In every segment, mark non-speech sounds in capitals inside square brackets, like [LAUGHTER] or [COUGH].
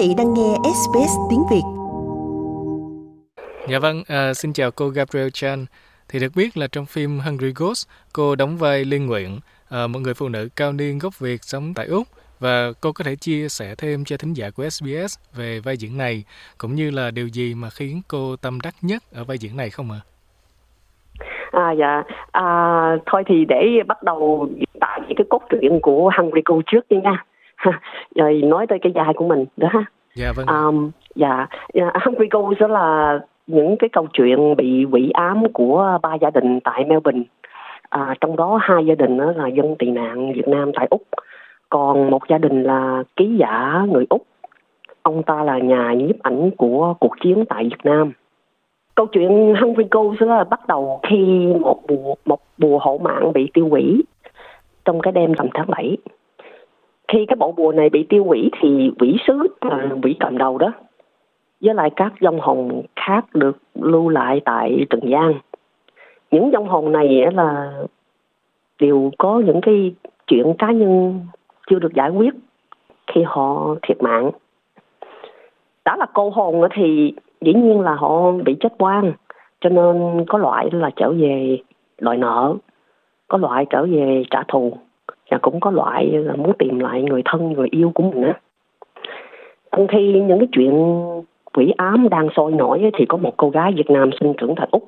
vị đang nghe SBS tiếng Việt. Dạ vâng, à, xin chào cô Gabriel Chan. Thì được biết là trong phim Hungry Ghost, cô đóng vai Liên Nguyện, à, một người phụ nữ cao niên gốc Việt sống tại Úc. Và cô có thể chia sẻ thêm cho thính giả của SBS về vai diễn này, cũng như là điều gì mà khiến cô tâm đắc nhất ở vai diễn này không ạ? À? à dạ, à, thôi thì để bắt đầu tại cái cốt truyện của Hungry Ghost trước đi nha. [LAUGHS] rồi nói tới cái dài của mình đó ha dạ vâng. Um, dạ. Yeah, Hungry Ghost đó là những cái câu chuyện bị quỷ ám của ba gia đình tại Melbourne. À, trong đó hai gia đình đó là dân tị nạn Việt Nam tại Úc. Còn một gia đình là ký giả người Úc. Ông ta là nhà nhiếp ảnh của cuộc chiến tại Việt Nam. Câu chuyện Hungry Ghost là bắt đầu khi một bùa một bùa hộ mạng bị tiêu hủy trong cái đêm rằm tháng 7 khi cái bộ bùa này bị tiêu hủy thì quỷ sứ là quỷ cầm đầu đó, với lại các dòng hồn khác được lưu lại tại Trần gian những dòng hồn này là đều có những cái chuyện cá nhân chưa được giải quyết khi họ thiệt mạng. Đã là cô hồn thì dĩ nhiên là họ bị chết quan cho nên có loại là trở về đòi nợ, có loại trở về trả thù và cũng có loại là muốn tìm lại người thân, người yêu của mình á. Trong khi những cái chuyện quỷ ám đang sôi nổi thì có một cô gái Việt Nam sinh trưởng tại Úc,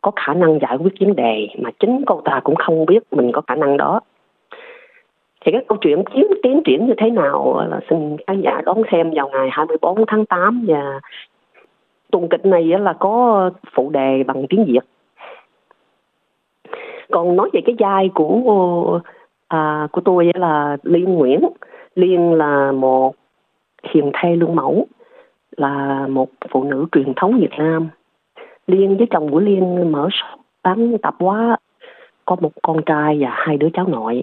có khả năng giải quyết vấn đề mà chính cô ta cũng không biết mình có khả năng đó. Thì cái câu chuyện tiến tiến triển như thế nào là xin khán giả đón xem vào ngày 24 tháng 8 và tuần kịch này là có phụ đề bằng tiếng Việt. Còn nói về cái vai của à, của tôi là Liên Nguyễn. Liên là một hiền thê lương mẫu là một phụ nữ truyền thống Việt Nam. Liên với chồng của Liên mở shop bán tạp hóa có một con trai và hai đứa cháu nội.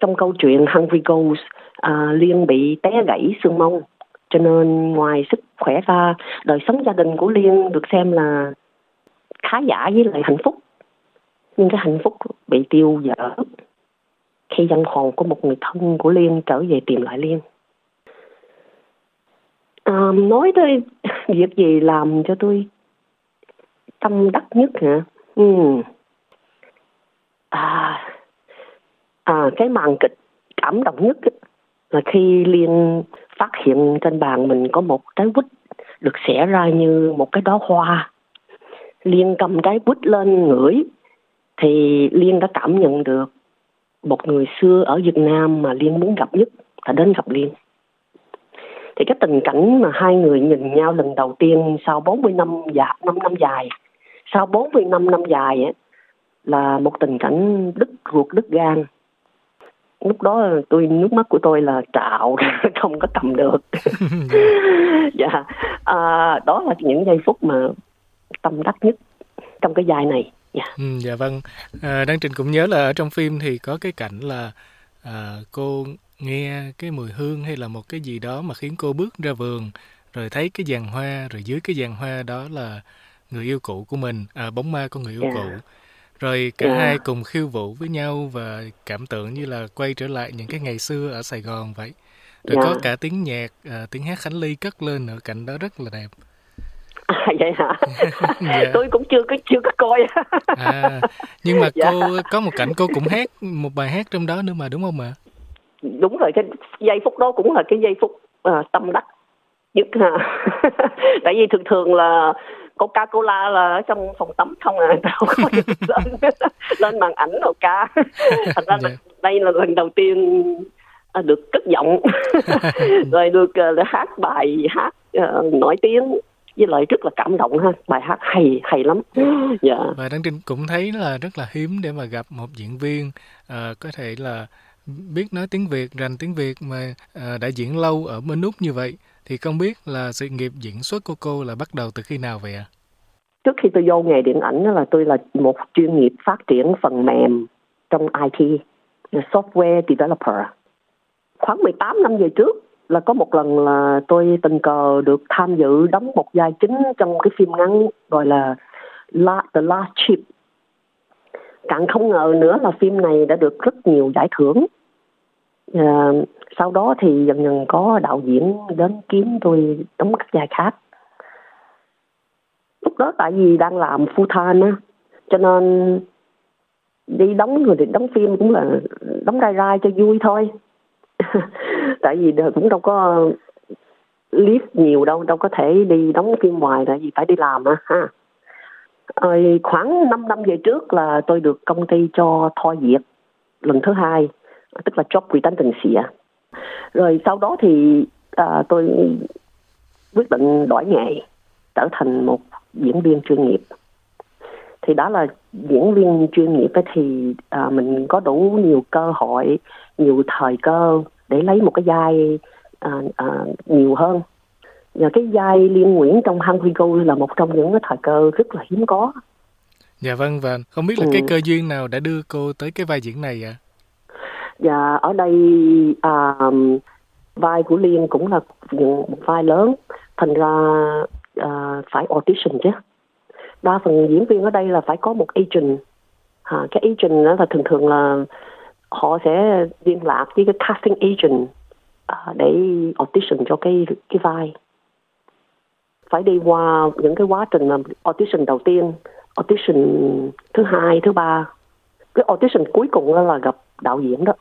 Trong câu chuyện Hungry Ghost à, Liên bị té gãy xương mông. Cho nên ngoài sức khỏe ra đời sống gia đình của Liên được xem là khá giả với lại hạnh phúc. Nhưng cái hạnh phúc bị tiêu dở khi dân hồn của một người thân của Liên trở về tìm lại Liên. À, nói tới [LAUGHS] việc gì làm cho tôi tâm đắc nhất hả? Ừ. À, à cái màn kịch cảm động nhất là khi Liên phát hiện trên bàn mình có một trái quýt được xẻ ra như một cái đó hoa. Liên cầm trái quýt lên ngửi thì Liên đã cảm nhận được một người xưa ở Việt Nam mà Liên muốn gặp nhất là đến gặp Liên. Thì cái tình cảnh mà hai người nhìn nhau lần đầu tiên sau 40 năm dạ, 5 năm dài, sau 40 năm năm dài ấy, là một tình cảnh đứt ruột đứt gan. Lúc đó tôi nước mắt của tôi là trạo [LAUGHS] không có cầm được. [LAUGHS] dạ, à, đó là những giây phút mà tâm đắc nhất trong cái dài này. Dạ. Ừ, dạ vâng. À, Đăng Trình cũng nhớ là ở trong phim thì có cái cảnh là à, cô nghe cái mùi hương hay là một cái gì đó mà khiến cô bước ra vườn rồi thấy cái giàn hoa rồi dưới cái giàn hoa đó là người yêu cũ của mình, à, bóng ma của người yêu yeah. Dạ. cũ. Rồi cả yeah. Dạ. hai cùng khiêu vũ với nhau và cảm tưởng như là quay trở lại những cái ngày xưa ở Sài Gòn vậy. Rồi yeah. có dạ. cả tiếng nhạc, à, tiếng hát Khánh Ly cất lên ở cảnh đó rất là đẹp. À, vậy hả? [LAUGHS] dạ. Tôi cũng chưa có chưa có coi. à, nhưng mà [LAUGHS] dạ. cô có một cảnh cô cũng hát một bài hát trong đó nữa mà đúng không ạ? Đúng rồi, cái giây phút đó cũng là cái giây phút uh, tâm đắc nhất ha. [LAUGHS] Tại vì thường thường là Coca Cola là ở trong phòng tắm không à, đâu có lên lên màn ảnh đâu ca. Thành ra dạ. đây là lần đầu tiên à, được cất giọng rồi được uh, hát bài hát uh, nổi tiếng với lại rất là cảm động ha. Bài hát hay hay lắm. Dạ. Và đăng trinh cũng thấy là rất là hiếm để mà gặp một diễn viên uh, có thể là biết nói tiếng việt rành tiếng việt mà uh, đã diễn lâu ở bên úc như vậy. Thì không biết là sự nghiệp diễn xuất của cô là bắt đầu từ khi nào vậy ạ? À? trước khi tôi vô nghề điện ảnh là tôi là một chuyên nghiệp phát triển phần mềm trong IT software developer. Khoảng 18 năm về trước là có một lần là tôi tình cờ được tham dự đóng một vai chính trong cái phim ngắn gọi là La, The Last Ship. Càng không ngờ nữa là phim này đã được rất nhiều giải thưởng. à, sau đó thì dần dần có đạo diễn đến kiếm tôi đóng các vai khác lúc đó tại vì đang làm full time á cho nên đi đóng người thì đóng phim cũng là đóng rai rai cho vui thôi [LAUGHS] tại vì cũng đâu có live nhiều đâu đâu có thể đi đóng phim ngoài tại vì phải đi làm mà ha rồi khoảng 5 năm về trước là tôi được công ty cho thôi việc lần thứ hai tức là job tình à. rồi sau đó thì à, tôi quyết định đổi nghề trở thành một diễn viên chuyên nghiệp thì đó là diễn viên chuyên nghiệp ấy thì à, mình có đủ nhiều cơ hội nhiều thời cơ để lấy một cái vai à, à, nhiều hơn. Và cái vai liên nguyễn trong Hungry Ghost là một trong những cái thời cơ rất là hiếm có. Dạ vâng và không biết là ừ. cái cơ duyên nào đã đưa cô tới cái vai diễn này ạ? À? dạ ở đây à, vai của liên cũng là một vai lớn. Thành ra à, phải audition chứ. Đa phần diễn viên ở đây là phải có một agent. À, cái agent đó là thường thường là họ sẽ liên lạc với cái casting agent à, để audition cho cái cái vai. Phải đi qua những cái quá trình là audition đầu tiên audition thứ hai thứ ba. Cái audition cuối cùng là gặp đạo diễn đó.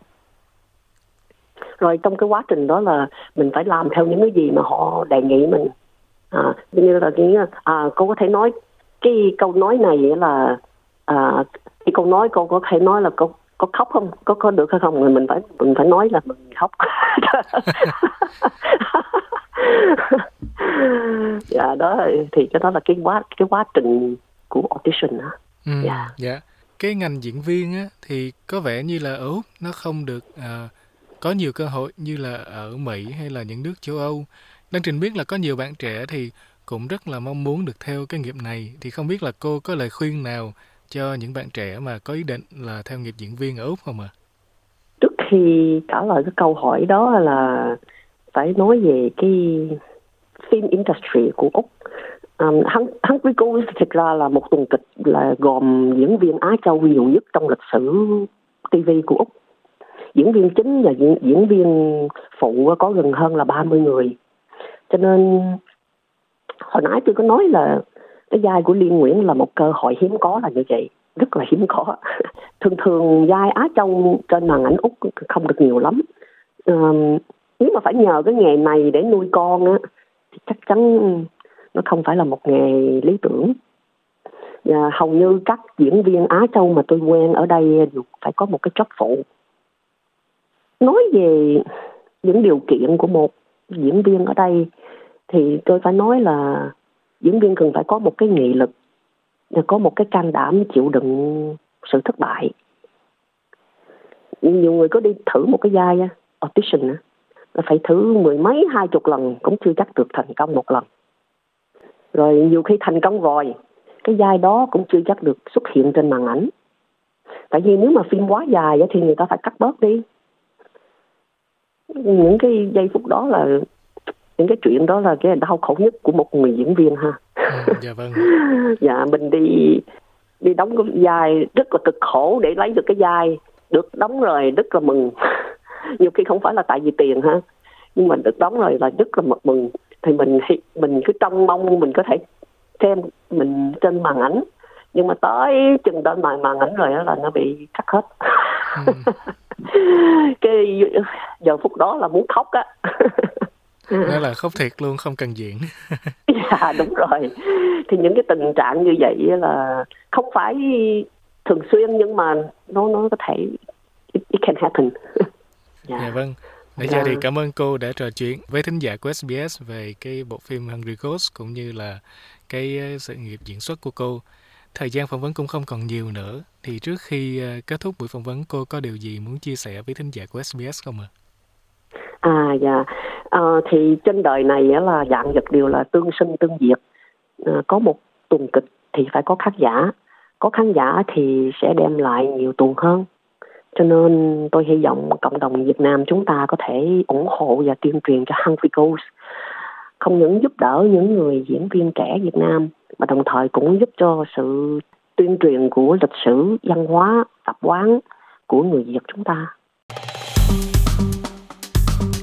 Rồi trong cái quá trình đó là mình phải làm theo những cái gì mà họ đề nghị mình. À như là cái à cô có thể nói cái câu nói này là à cái câu nói cô có thể nói là cô có khóc không? Có có được hay không? Mình phải mình phải nói là mình khóc. [LAUGHS] Dạ đó thì cái đó là cái quá cái quá trình của audition á. Ừ, dạ. dạ. Cái ngành diễn viên á thì có vẻ như là ở úc nó không được uh, có nhiều cơ hội như là ở mỹ hay là những nước châu âu. Đang trình biết là có nhiều bạn trẻ thì cũng rất là mong muốn được theo cái nghiệp này. Thì không biết là cô có lời khuyên nào cho những bạn trẻ mà có ý định là theo nghiệp diễn viên ở úc không ạ à? trước khi trả lời cái câu hỏi đó là phải nói về cái phim industry của úc um, Hungry Ghost thực ra là một tuần kịch là gồm diễn viên Á Châu nhiều nhất trong lịch sử TV của Úc. Diễn viên chính và diễn, diễn viên phụ có gần hơn là 30 người. Cho nên hồi nãy tôi có nói là cái vai của Liên Nguyễn là một cơ hội hiếm có là như vậy. Rất là hiếm có. [LAUGHS] Thường thường vai Á Châu trên màn ảnh Úc không được nhiều lắm. Um, nếu mà phải nhờ cái nghề này để nuôi con á thì chắc chắn nó không phải là một nghề lý tưởng. Và hầu như các diễn viên Á Châu mà tôi quen ở đây đều phải có một cái job phụ. Nói về những điều kiện của một diễn viên ở đây thì tôi phải nói là diễn viên cần phải có một cái nghị lực, có một cái can đảm chịu đựng sự thất bại. Nhiều người có đi thử một cái vai uh, audition uh, là phải thử mười mấy, hai chục lần, cũng chưa chắc được thành công một lần. Rồi nhiều khi thành công rồi, cái vai đó cũng chưa chắc được xuất hiện trên màn ảnh. Tại vì nếu mà phim quá dài thì người ta phải cắt bớt đi. Những cái giây phút đó là những cái chuyện đó là cái đau khổ nhất của một người diễn viên ha. Ừ, dạ vâng. [LAUGHS] Dạ mình đi đi đóng cái vai rất là cực khổ để lấy được cái vai được đóng rồi rất là mừng. [LAUGHS] Nhiều khi không phải là tại vì tiền ha nhưng mà được đóng rồi là rất là mừng. Thì mình mình cứ trông mong mình có thể xem mình trên màn ảnh nhưng mà tới chừng đến màn màn ảnh rồi đó là nó bị cắt hết. Ừ. [LAUGHS] cái giờ phút đó là muốn khóc á đó [LAUGHS] là khóc thiệt luôn không cần diễn [LAUGHS] dạ đúng rồi thì những cái tình trạng như vậy là không phải thường xuyên nhưng mà nó nó có thể it, it can happen [LAUGHS] dạ. dạ vâng Nãy giờ thì cảm ơn cô đã trò chuyện với thính giả của SBS về cái bộ phim Hungry Ghost cũng như là cái ờ, sự nghiệp diễn xuất của cô. Thời gian phỏng vấn cũng không còn nhiều nữa. Thì trước khi ờ, kết thúc buổi phỏng vấn, cô có điều gì muốn chia sẻ với thính giả của SBS không ạ? À? à dạ, à, thì trên đời này là dạng vật đều là tương sinh tương diệt. À, có một tuần kịch thì phải có khán giả, có khán giả thì sẽ đem lại nhiều tuần hơn. Cho nên tôi hy vọng cộng đồng Việt Nam chúng ta có thể ủng hộ và tuyên truyền cho Hungry Ghost. Không những giúp đỡ những người diễn viên trẻ Việt Nam mà đồng thời cũng giúp cho sự tuyên truyền của lịch sử văn hóa tập quán của người Việt chúng ta